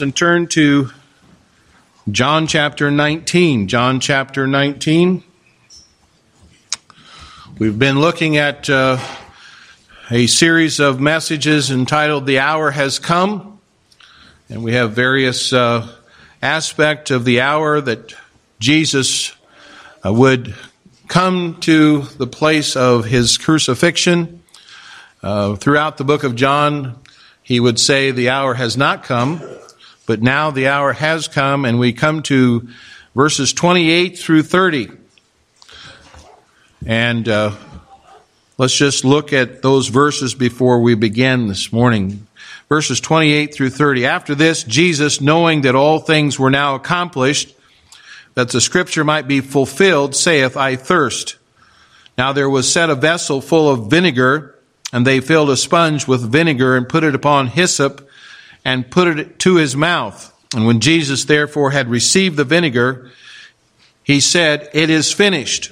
and turn to John chapter 19. John chapter 19. We've been looking at uh, a series of messages entitled The Hour Has Come. And we have various uh, aspects of the hour that Jesus uh, would come to the place of his crucifixion. Uh, throughout the book of John, he would say, The hour has not come but now the hour has come, and we come to verses 28 through 30. And uh, let's just look at those verses before we begin this morning. Verses 28 through 30. After this, Jesus, knowing that all things were now accomplished, that the scripture might be fulfilled, saith, I thirst. Now there was set a vessel full of vinegar, and they filled a sponge with vinegar and put it upon hyssop and put it to his mouth. And when Jesus therefore had received the vinegar, he said, It is finished.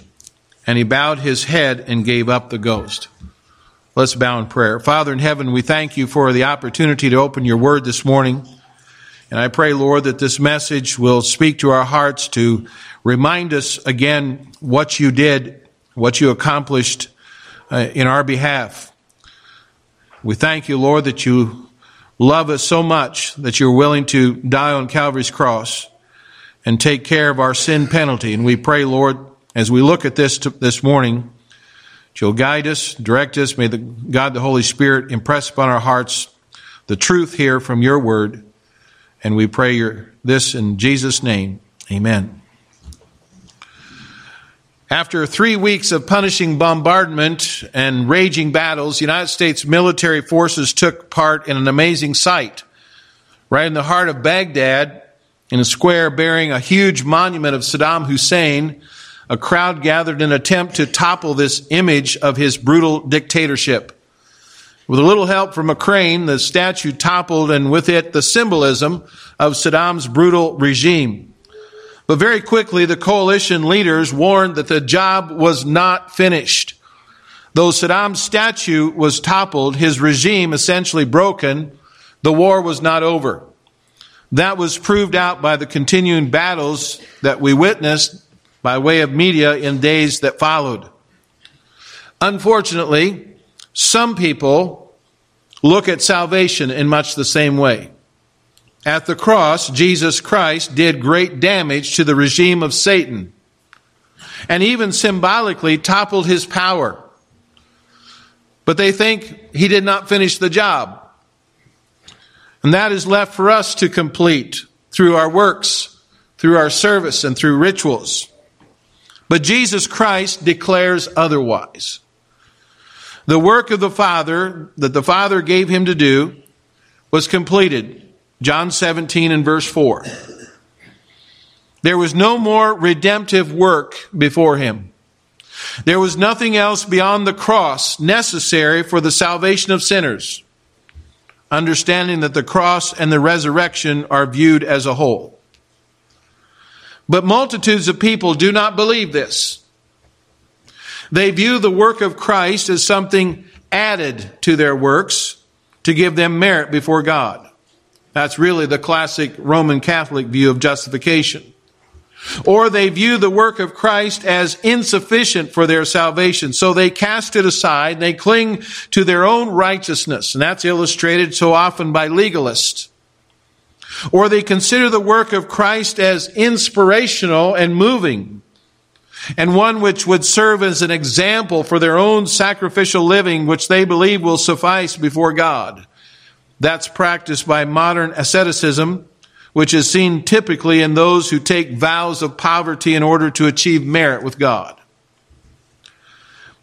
And he bowed his head and gave up the ghost. Let's bow in prayer. Father in heaven, we thank you for the opportunity to open your word this morning. And I pray, Lord, that this message will speak to our hearts to remind us again what you did, what you accomplished uh, in our behalf. We thank you, Lord, that you love us so much that you're willing to die on Calvary's cross and take care of our sin penalty. And we pray, Lord, as we look at this this morning, you'll guide us, direct us. May the God, the Holy Spirit, impress upon our hearts the truth here from your word. And we pray your, this in Jesus' name. Amen. After three weeks of punishing bombardment and raging battles, United States military forces took part in an amazing sight. Right in the heart of Baghdad, in a square bearing a huge monument of Saddam Hussein, a crowd gathered in an attempt to topple this image of his brutal dictatorship. With a little help from a crane, the statue toppled and with it the symbolism of Saddam's brutal regime. But very quickly, the coalition leaders warned that the job was not finished. Though Saddam's statue was toppled, his regime essentially broken, the war was not over. That was proved out by the continuing battles that we witnessed by way of media in days that followed. Unfortunately, some people look at salvation in much the same way. At the cross, Jesus Christ did great damage to the regime of Satan and even symbolically toppled his power. But they think he did not finish the job. And that is left for us to complete through our works, through our service, and through rituals. But Jesus Christ declares otherwise. The work of the Father that the Father gave him to do was completed. John 17 and verse 4. There was no more redemptive work before him. There was nothing else beyond the cross necessary for the salvation of sinners, understanding that the cross and the resurrection are viewed as a whole. But multitudes of people do not believe this. They view the work of Christ as something added to their works to give them merit before God. That's really the classic Roman Catholic view of justification. Or they view the work of Christ as insufficient for their salvation, so they cast it aside, they cling to their own righteousness, and that's illustrated so often by legalists. Or they consider the work of Christ as inspirational and moving, and one which would serve as an example for their own sacrificial living, which they believe will suffice before God. That's practiced by modern asceticism, which is seen typically in those who take vows of poverty in order to achieve merit with God.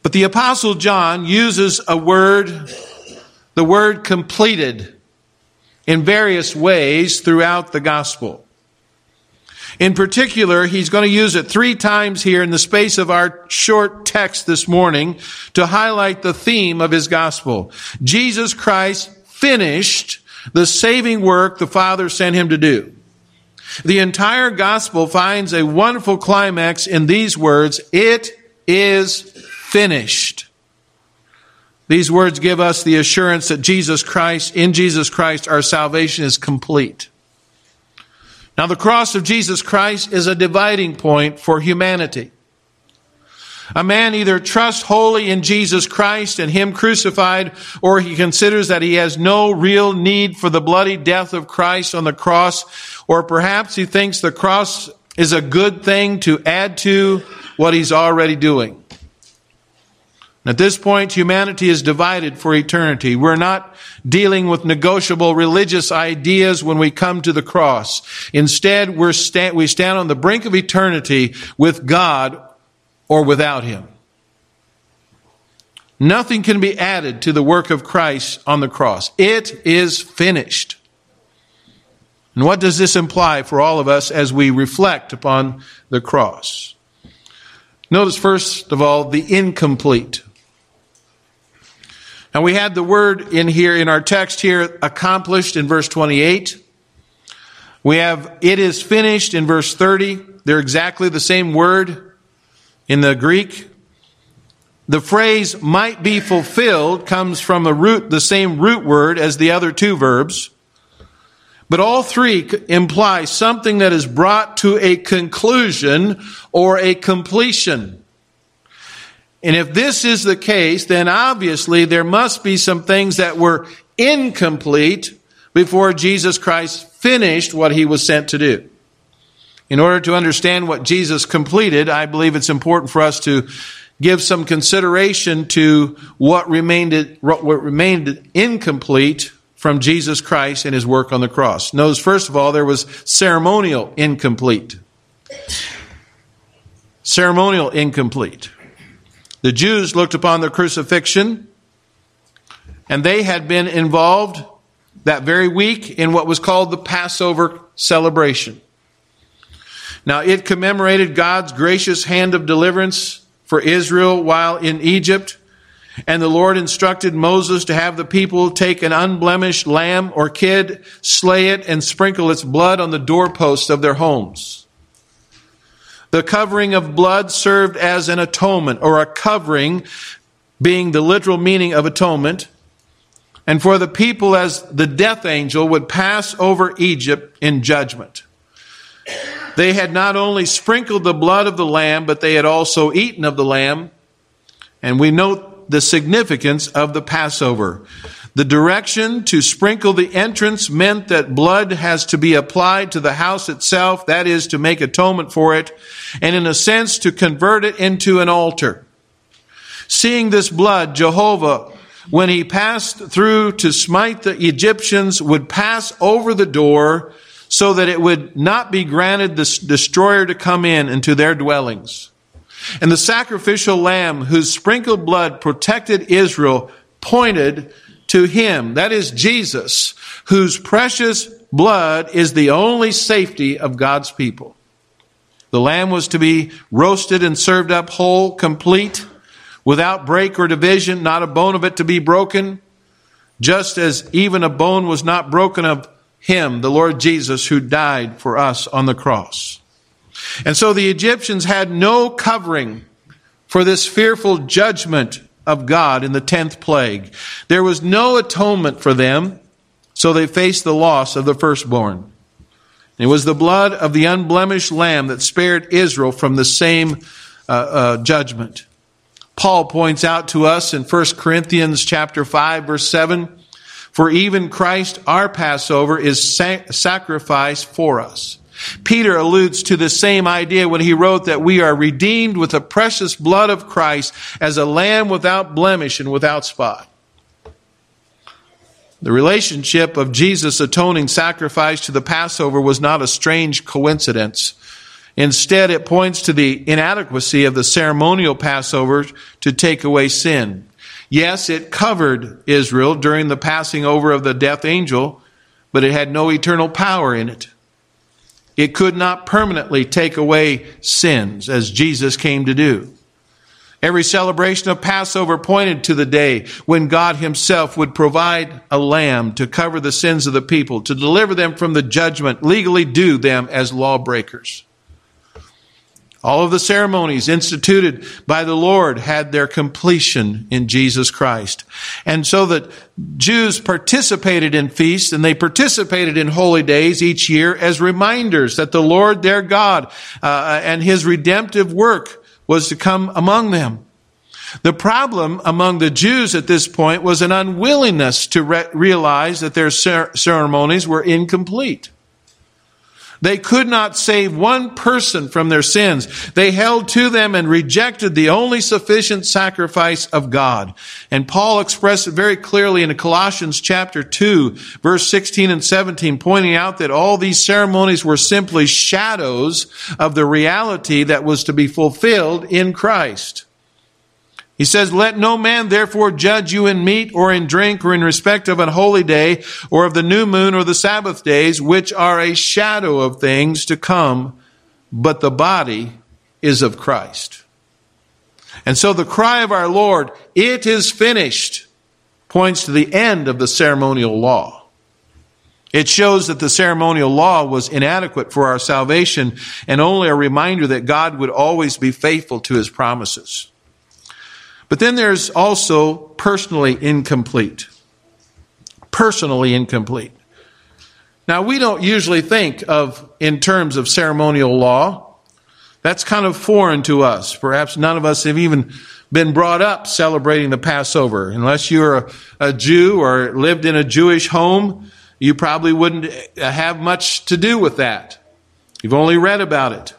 But the apostle John uses a word, the word completed, in various ways throughout the gospel. In particular, he's going to use it three times here in the space of our short text this morning to highlight the theme of his gospel. Jesus Christ finished the saving work the Father sent him to do. The entire gospel finds a wonderful climax in these words, it is finished. These words give us the assurance that Jesus Christ, in Jesus Christ, our salvation is complete. Now, the cross of Jesus Christ is a dividing point for humanity. A man either trusts wholly in Jesus Christ and Him crucified, or he considers that he has no real need for the bloody death of Christ on the cross, or perhaps he thinks the cross is a good thing to add to what he's already doing. At this point, humanity is divided for eternity. We're not dealing with negotiable religious ideas when we come to the cross. Instead, we're sta- we stand on the brink of eternity with God or without Him. Nothing can be added to the work of Christ on the cross. It is finished. And what does this imply for all of us as we reflect upon the cross? Notice, first of all, the incomplete. Now, we had the word in here, in our text here, accomplished in verse 28. We have it is finished in verse 30. They're exactly the same word in the Greek. The phrase might be fulfilled comes from a root, the same root word as the other two verbs. But all three imply something that is brought to a conclusion or a completion. And if this is the case, then obviously there must be some things that were incomplete before Jesus Christ finished what he was sent to do. In order to understand what Jesus completed, I believe it's important for us to give some consideration to what remained, what remained incomplete from Jesus Christ and his work on the cross. Notice, first of all, there was ceremonial incomplete. Ceremonial incomplete. The Jews looked upon the crucifixion and they had been involved that very week in what was called the Passover celebration. Now, it commemorated God's gracious hand of deliverance for Israel while in Egypt. And the Lord instructed Moses to have the people take an unblemished lamb or kid, slay it, and sprinkle its blood on the doorposts of their homes. The covering of blood served as an atonement or a covering being the literal meaning of atonement. And for the people as the death angel would pass over Egypt in judgment. They had not only sprinkled the blood of the lamb, but they had also eaten of the lamb. And we note the significance of the Passover. The direction to sprinkle the entrance meant that blood has to be applied to the house itself, that is, to make atonement for it, and in a sense to convert it into an altar. Seeing this blood, Jehovah, when he passed through to smite the Egyptians, would pass over the door so that it would not be granted the destroyer to come in into their dwellings. And the sacrificial lamb whose sprinkled blood protected Israel pointed to him, that is Jesus, whose precious blood is the only safety of God's people. The lamb was to be roasted and served up whole, complete, without break or division, not a bone of it to be broken, just as even a bone was not broken of him, the Lord Jesus, who died for us on the cross. And so the Egyptians had no covering for this fearful judgment of God in the tenth plague. There was no atonement for them, so they faced the loss of the firstborn. It was the blood of the unblemished lamb that spared Israel from the same uh, uh, judgment. Paul points out to us in 1 Corinthians chapter 5 verse 7, for even Christ our Passover is sacrificed for us. Peter alludes to the same idea when he wrote that we are redeemed with the precious blood of Christ as a lamb without blemish and without spot. The relationship of Jesus' atoning sacrifice to the Passover was not a strange coincidence. Instead, it points to the inadequacy of the ceremonial Passover to take away sin. Yes, it covered Israel during the passing over of the death angel, but it had no eternal power in it. It could not permanently take away sins as Jesus came to do. Every celebration of Passover pointed to the day when God himself would provide a lamb to cover the sins of the people, to deliver them from the judgment legally due them as lawbreakers. All of the ceremonies instituted by the Lord had their completion in Jesus Christ. And so that Jews participated in feasts and they participated in holy days each year as reminders that the Lord their God uh, and his redemptive work was to come among them. The problem among the Jews at this point was an unwillingness to re- realize that their cer- ceremonies were incomplete. They could not save one person from their sins. They held to them and rejected the only sufficient sacrifice of God. And Paul expressed it very clearly in Colossians chapter 2, verse 16 and 17, pointing out that all these ceremonies were simply shadows of the reality that was to be fulfilled in Christ. He says, Let no man therefore judge you in meat or in drink or in respect of an holy day or of the new moon or the Sabbath days, which are a shadow of things to come, but the body is of Christ. And so the cry of our Lord, it is finished, points to the end of the ceremonial law. It shows that the ceremonial law was inadequate for our salvation and only a reminder that God would always be faithful to his promises. But then there's also personally incomplete. Personally incomplete. Now, we don't usually think of in terms of ceremonial law. That's kind of foreign to us. Perhaps none of us have even been brought up celebrating the Passover. Unless you're a, a Jew or lived in a Jewish home, you probably wouldn't have much to do with that. You've only read about it.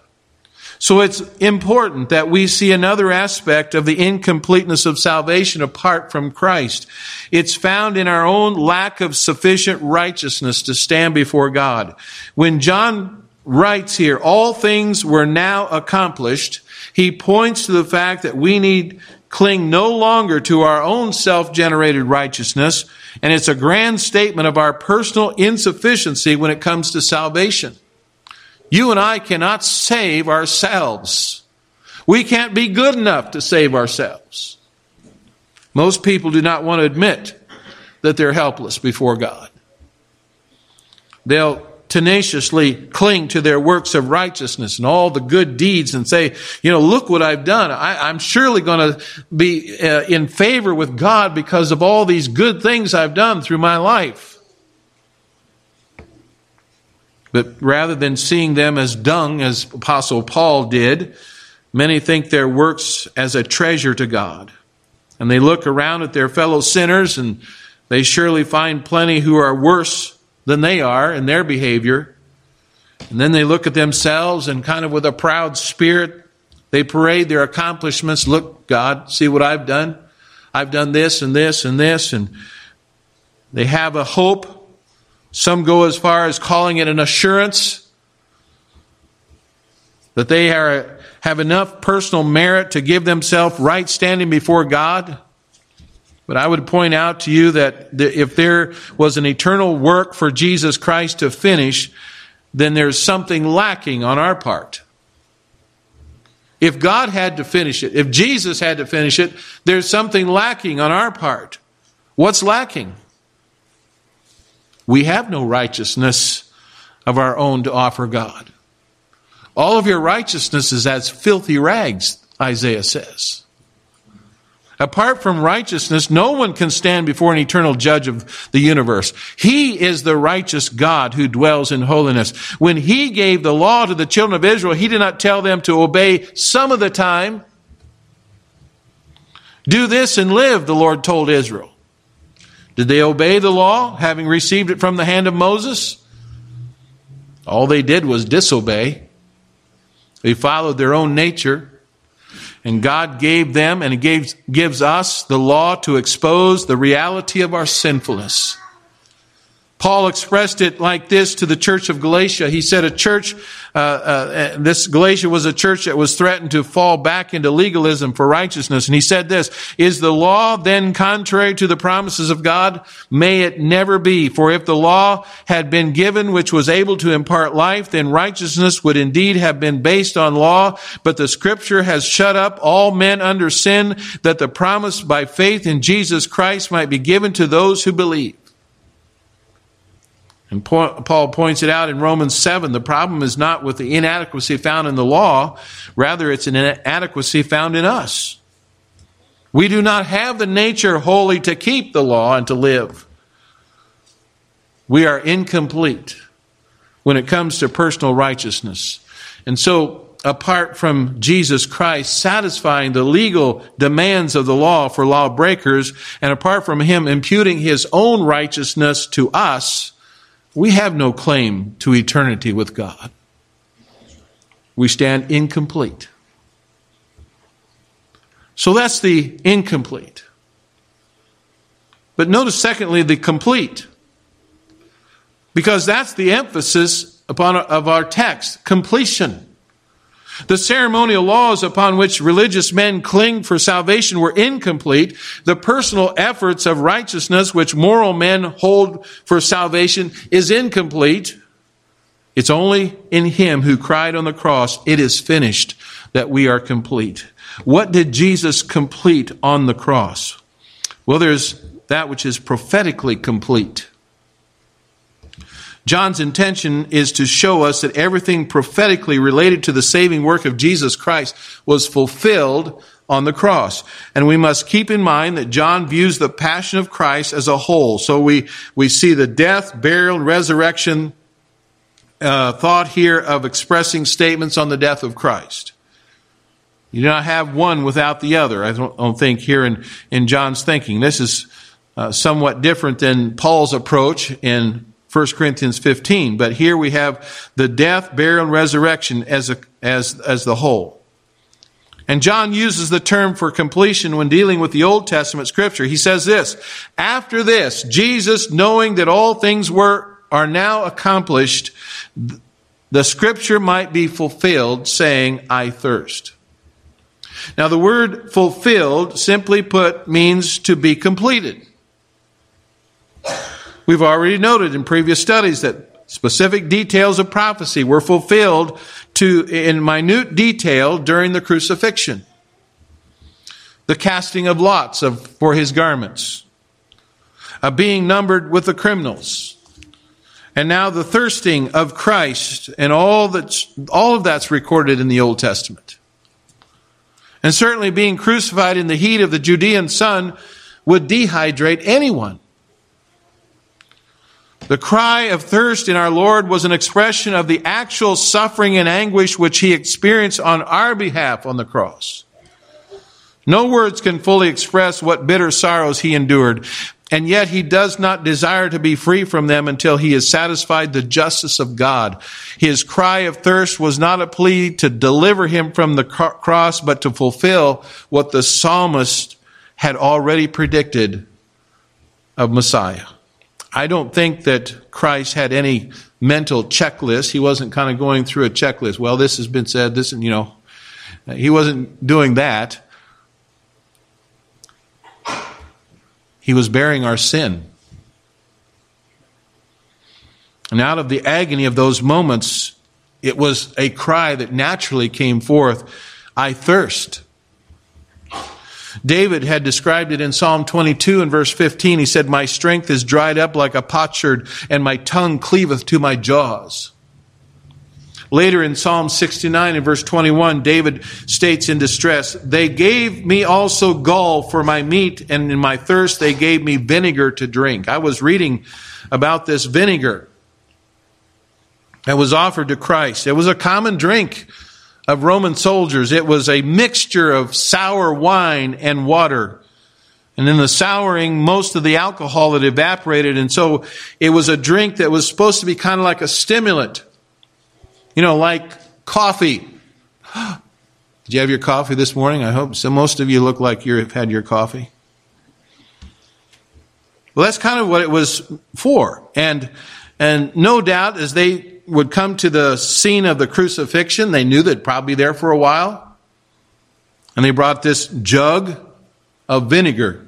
So it's important that we see another aspect of the incompleteness of salvation apart from Christ. It's found in our own lack of sufficient righteousness to stand before God. When John writes here, all things were now accomplished, he points to the fact that we need cling no longer to our own self-generated righteousness, and it's a grand statement of our personal insufficiency when it comes to salvation. You and I cannot save ourselves. We can't be good enough to save ourselves. Most people do not want to admit that they're helpless before God. They'll tenaciously cling to their works of righteousness and all the good deeds and say, you know, look what I've done. I, am surely going to be uh, in favor with God because of all these good things I've done through my life. But rather than seeing them as dung, as Apostle Paul did, many think their works as a treasure to God. And they look around at their fellow sinners and they surely find plenty who are worse than they are in their behavior. And then they look at themselves and kind of with a proud spirit, they parade their accomplishments. Look, God, see what I've done. I've done this and this and this. And they have a hope some go as far as calling it an assurance that they are, have enough personal merit to give themselves right standing before God. But I would point out to you that if there was an eternal work for Jesus Christ to finish, then there's something lacking on our part. If God had to finish it, if Jesus had to finish it, there's something lacking on our part. What's lacking? We have no righteousness of our own to offer God. All of your righteousness is as filthy rags, Isaiah says. Apart from righteousness, no one can stand before an eternal judge of the universe. He is the righteous God who dwells in holiness. When he gave the law to the children of Israel, he did not tell them to obey some of the time. Do this and live, the Lord told Israel. Did they obey the law, having received it from the hand of Moses? All they did was disobey. They followed their own nature. And God gave them and He gave, gives us the law to expose the reality of our sinfulness. Paul expressed it like this to the church of Galatia. He said, A church, uh, uh, this Galatia was a church that was threatened to fall back into legalism for righteousness. And he said this, Is the law then contrary to the promises of God? May it never be. For if the law had been given which was able to impart life, then righteousness would indeed have been based on law. But the scripture has shut up all men under sin that the promise by faith in Jesus Christ might be given to those who believe. And Paul points it out in Romans 7. The problem is not with the inadequacy found in the law, rather, it's an inadequacy found in us. We do not have the nature wholly to keep the law and to live. We are incomplete when it comes to personal righteousness. And so, apart from Jesus Christ satisfying the legal demands of the law for lawbreakers, and apart from Him imputing His own righteousness to us, we have no claim to eternity with God. We stand incomplete. So that's the incomplete. But notice, secondly, the complete. Because that's the emphasis upon of our text completion. The ceremonial laws upon which religious men cling for salvation were incomplete. The personal efforts of righteousness which moral men hold for salvation is incomplete. It's only in Him who cried on the cross, It is finished, that we are complete. What did Jesus complete on the cross? Well, there's that which is prophetically complete. John's intention is to show us that everything prophetically related to the saving work of Jesus Christ was fulfilled on the cross. And we must keep in mind that John views the passion of Christ as a whole. So we, we see the death, burial, resurrection uh, thought here of expressing statements on the death of Christ. You do not have one without the other. I don't, don't think here in, in John's thinking. This is uh, somewhat different than Paul's approach in 1 Corinthians 15. But here we have the death, burial, and resurrection as, a, as, as the whole. And John uses the term for completion when dealing with the Old Testament scripture. He says this, after this, Jesus, knowing that all things were, are now accomplished, the scripture might be fulfilled, saying, I thirst. Now the word fulfilled, simply put, means to be completed. We've already noted in previous studies that specific details of prophecy were fulfilled to, in minute detail during the crucifixion. The casting of lots of, for his garments, a being numbered with the criminals, and now the thirsting of Christ, and all that's, all of that's recorded in the Old Testament. And certainly being crucified in the heat of the Judean sun would dehydrate anyone. The cry of thirst in our Lord was an expression of the actual suffering and anguish which he experienced on our behalf on the cross. No words can fully express what bitter sorrows he endured, and yet he does not desire to be free from them until he has satisfied the justice of God. His cry of thirst was not a plea to deliver him from the cross, but to fulfill what the psalmist had already predicted of Messiah. I don't think that Christ had any mental checklist. He wasn't kind of going through a checklist. Well, this has been said, this, you know, he wasn't doing that. He was bearing our sin. And out of the agony of those moments, it was a cry that naturally came forth I thirst. David had described it in Psalm 22 and verse 15. He said, My strength is dried up like a potsherd, and my tongue cleaveth to my jaws. Later in Psalm 69 and verse 21, David states in distress, They gave me also gall for my meat, and in my thirst they gave me vinegar to drink. I was reading about this vinegar that was offered to Christ. It was a common drink of Roman soldiers. It was a mixture of sour wine and water. And in the souring, most of the alcohol had evaporated. And so it was a drink that was supposed to be kind of like a stimulant. You know, like coffee. Did you have your coffee this morning? I hope so. Most of you look like you've had your coffee. Well, that's kind of what it was for. And, and no doubt as they would come to the scene of the crucifixion, they knew they'd probably be there for a while. And they brought this jug of vinegar.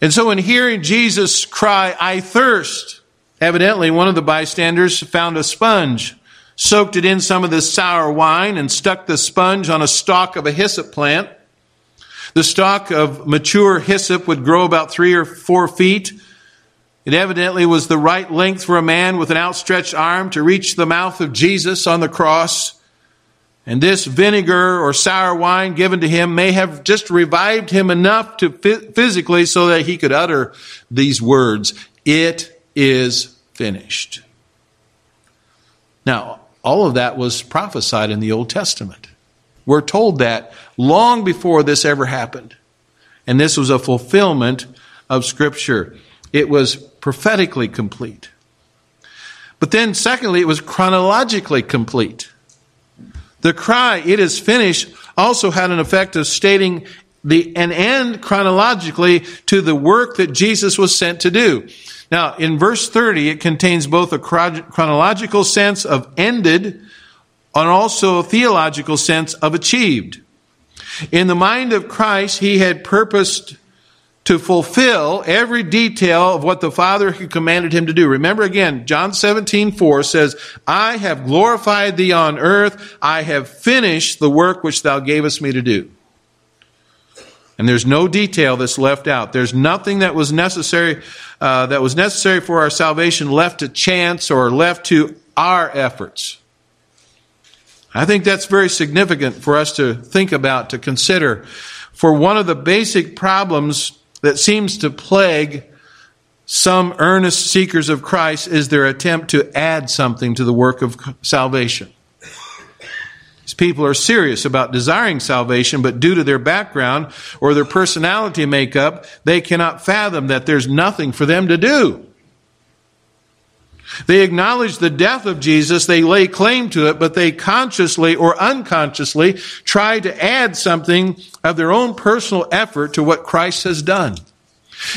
And so in hearing Jesus cry, I thirst, evidently one of the bystanders found a sponge, soaked it in some of this sour wine, and stuck the sponge on a stalk of a hyssop plant. The stalk of mature hyssop would grow about three or four feet It evidently was the right length for a man with an outstretched arm to reach the mouth of Jesus on the cross. And this vinegar or sour wine given to him may have just revived him enough to physically so that he could utter these words, It is finished. Now, all of that was prophesied in the Old Testament. We're told that long before this ever happened. And this was a fulfillment of Scripture. It was prophetically complete. But then, secondly, it was chronologically complete. The cry, it is finished, also had an effect of stating the, an end chronologically to the work that Jesus was sent to do. Now, in verse 30, it contains both a chronological sense of ended and also a theological sense of achieved. In the mind of Christ, he had purposed to fulfill every detail of what the Father had commanded him to do. Remember again, John 17, 4 says, I have glorified thee on earth. I have finished the work which thou gavest me to do. And there's no detail that's left out. There's nothing that was necessary, uh, that was necessary for our salvation left to chance or left to our efforts. I think that's very significant for us to think about, to consider. For one of the basic problems that seems to plague some earnest seekers of Christ is their attempt to add something to the work of salvation. These people are serious about desiring salvation, but due to their background or their personality makeup, they cannot fathom that there's nothing for them to do. They acknowledge the death of Jesus, they lay claim to it, but they consciously or unconsciously try to add something of their own personal effort to what Christ has done.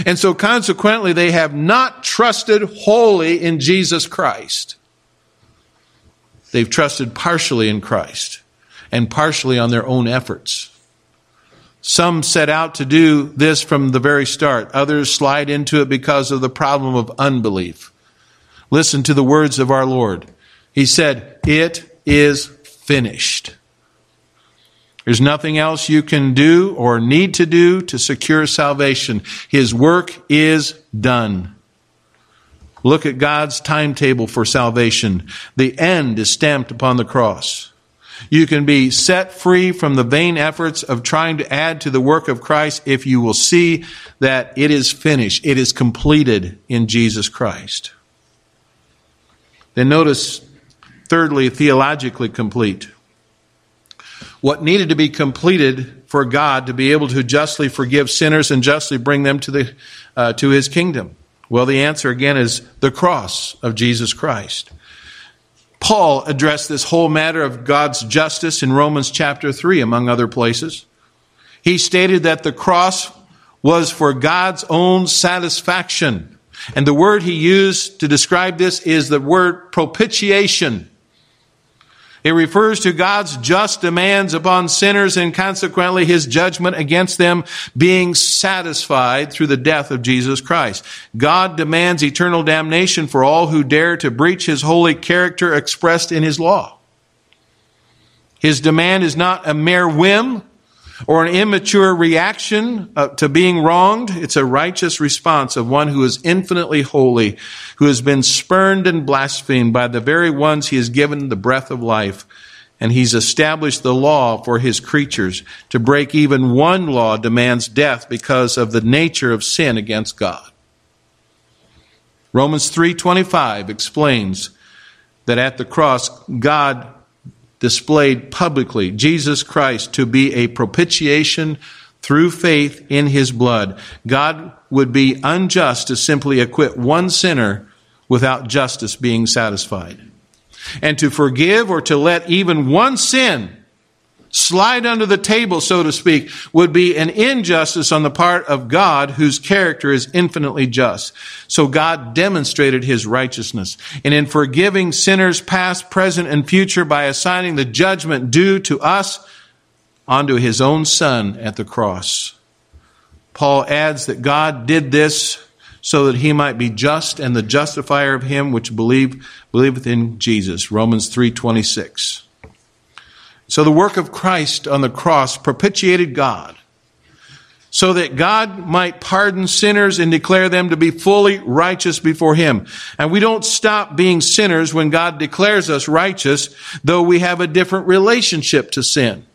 And so consequently, they have not trusted wholly in Jesus Christ. They've trusted partially in Christ and partially on their own efforts. Some set out to do this from the very start. Others slide into it because of the problem of unbelief. Listen to the words of our Lord. He said, It is finished. There's nothing else you can do or need to do to secure salvation. His work is done. Look at God's timetable for salvation. The end is stamped upon the cross. You can be set free from the vain efforts of trying to add to the work of Christ if you will see that it is finished. It is completed in Jesus Christ. Then notice, thirdly, theologically complete. What needed to be completed for God to be able to justly forgive sinners and justly bring them to, the, uh, to his kingdom? Well, the answer again is the cross of Jesus Christ. Paul addressed this whole matter of God's justice in Romans chapter 3, among other places. He stated that the cross was for God's own satisfaction. And the word he used to describe this is the word propitiation. It refers to God's just demands upon sinners and consequently his judgment against them being satisfied through the death of Jesus Christ. God demands eternal damnation for all who dare to breach his holy character expressed in his law. His demand is not a mere whim, or an immature reaction uh, to being wronged. It's a righteous response of one who is infinitely holy, who has been spurned and blasphemed by the very ones he has given the breath of life. And he's established the law for his creatures. To break even one law demands death because of the nature of sin against God. Romans 3:25 explains that at the cross God displayed publicly Jesus Christ to be a propitiation through faith in his blood. God would be unjust to simply acquit one sinner without justice being satisfied. And to forgive or to let even one sin slide under the table, so to speak, would be an injustice on the part of God whose character is infinitely just. So God demonstrated his righteousness. And in forgiving sinners past, present, and future by assigning the judgment due to us onto his own son at the cross. Paul adds that God did this so that he might be just and the justifier of him which believe believeth in Jesus. Romans 326. So the work of Christ on the cross propitiated God. so that God might pardon sinners and declare them to be fully righteous before Him. And we don't stop being sinners when God declares us righteous, though we have a different relationship to sin.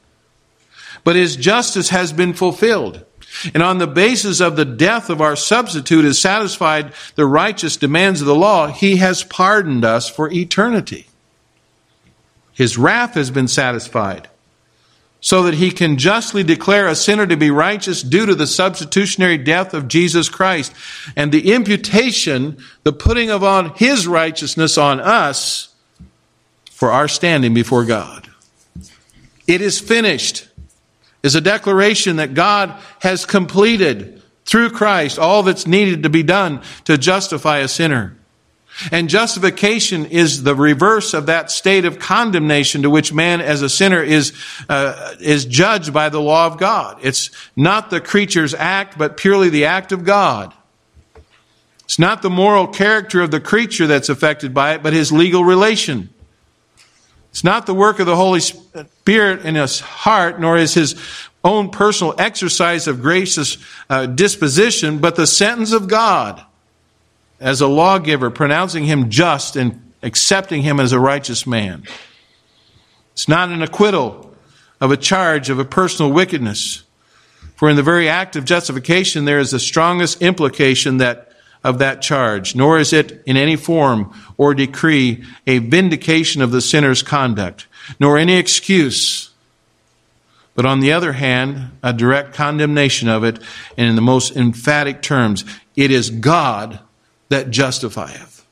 But His justice has been fulfilled. And on the basis of the death of our substitute has satisfied the righteous demands of the law, He has pardoned us for eternity. His wrath has been satisfied so that he can justly declare a sinner to be righteous due to the substitutionary death of Jesus Christ and the imputation, the putting of on his righteousness on us for our standing before God. It is finished is a declaration that God has completed through Christ all that's needed to be done to justify a sinner. And justification is the reverse of that state of condemnation to which man as a sinner is, uh, is judged by the law of God. It's not the creature's act, but purely the act of God. It's not the moral character of the creature that's affected by it, but his legal relation. It's not the work of the Holy Spirit in his heart, nor is his own personal exercise of gracious uh, disposition, but the sentence of God as a lawgiver, pronouncing him just and accepting him as a righteous man. It's not an acquittal of a charge of a personal wickedness. For in the very act of justification, there is the strongest implication that of that charge, nor is it in any form or decree a vindication of the sinner's conduct, nor any excuse, but on the other hand, a direct condemnation of it, and in the most emphatic terms, it is God that justifieth.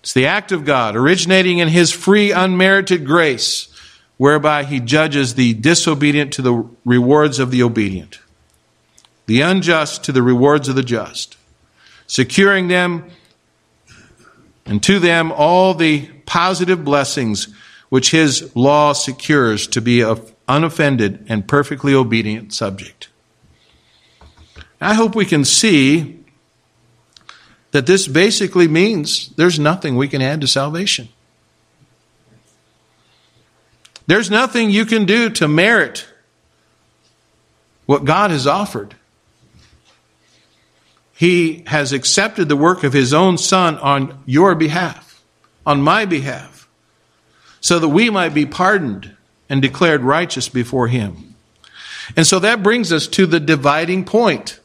It's the act of God originating in His free, unmerited grace, whereby He judges the disobedient to the rewards of the obedient, the unjust to the rewards of the just, securing them and to them all the positive blessings which His law secures to be of unoffended and perfectly obedient subject. I hope we can see that this basically means there's nothing we can add to salvation. There's nothing you can do to merit what God has offered. He has accepted the work of His own Son on your behalf, on my behalf, so that we might be pardoned and declared righteous before Him. And so that brings us to the dividing point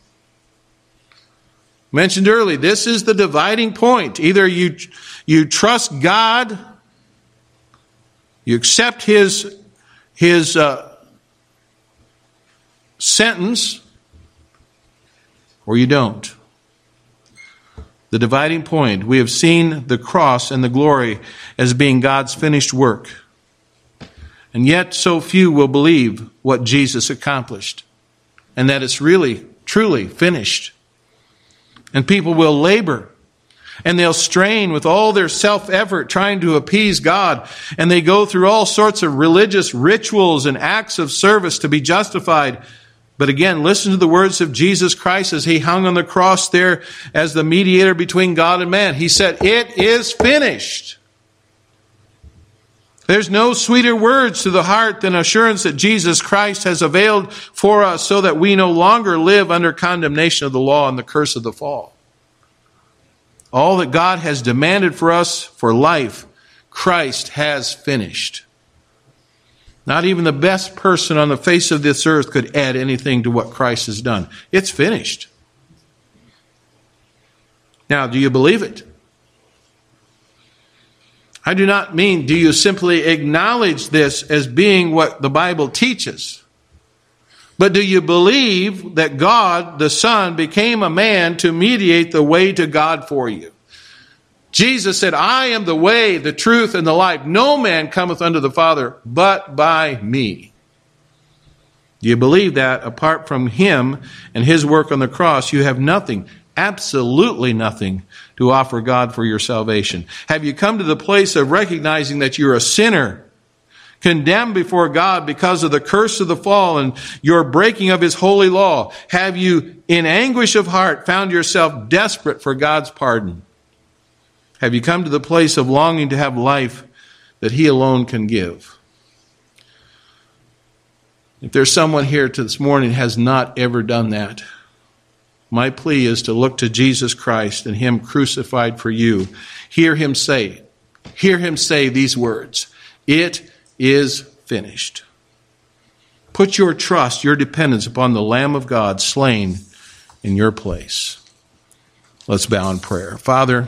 mentioned early, this is the dividing point. Either you, you trust God, you accept His, His uh, sentence, or you don't. The dividing point. We have seen the cross and the glory as being God's finished work. And yet, so few will believe what Jesus accomplished, and that it's really, truly finished. And people will labor and they'll strain with all their self effort trying to appease God. And they go through all sorts of religious rituals and acts of service to be justified. But again, listen to the words of Jesus Christ as he hung on the cross there as the mediator between God and man. He said, It is finished. There's no sweeter words to the heart than assurance that Jesus Christ has availed for us so that we no longer live under condemnation of the law and the curse of the fall. All that God has demanded for us for life, Christ has finished. Not even the best person on the face of this earth could add anything to what Christ has done. It's finished. Now, do you believe it? I do not mean do you simply acknowledge this as being what the Bible teaches. But do you believe that God, the Son, became a man to mediate the way to God for you? Jesus said, I am the way, the truth, and the life. No man cometh unto the Father but by me. Do you believe that apart from Him and His work on the cross, you have nothing, absolutely nothing to offer God for your salvation? Have you come to the place of recognizing that you're a sinner, condemned before God because of the curse of the fall and your breaking of His holy law? Have you, in anguish of heart, found yourself desperate for God's pardon? Have you come to the place of longing to have life that He alone can give? If there's someone here to this morning has not ever done that, my plea is to look to Jesus Christ and Him crucified for you. Hear Him say, hear Him say these words It is finished. Put your trust, your dependence upon the Lamb of God slain in your place. Let's bow in prayer. Father,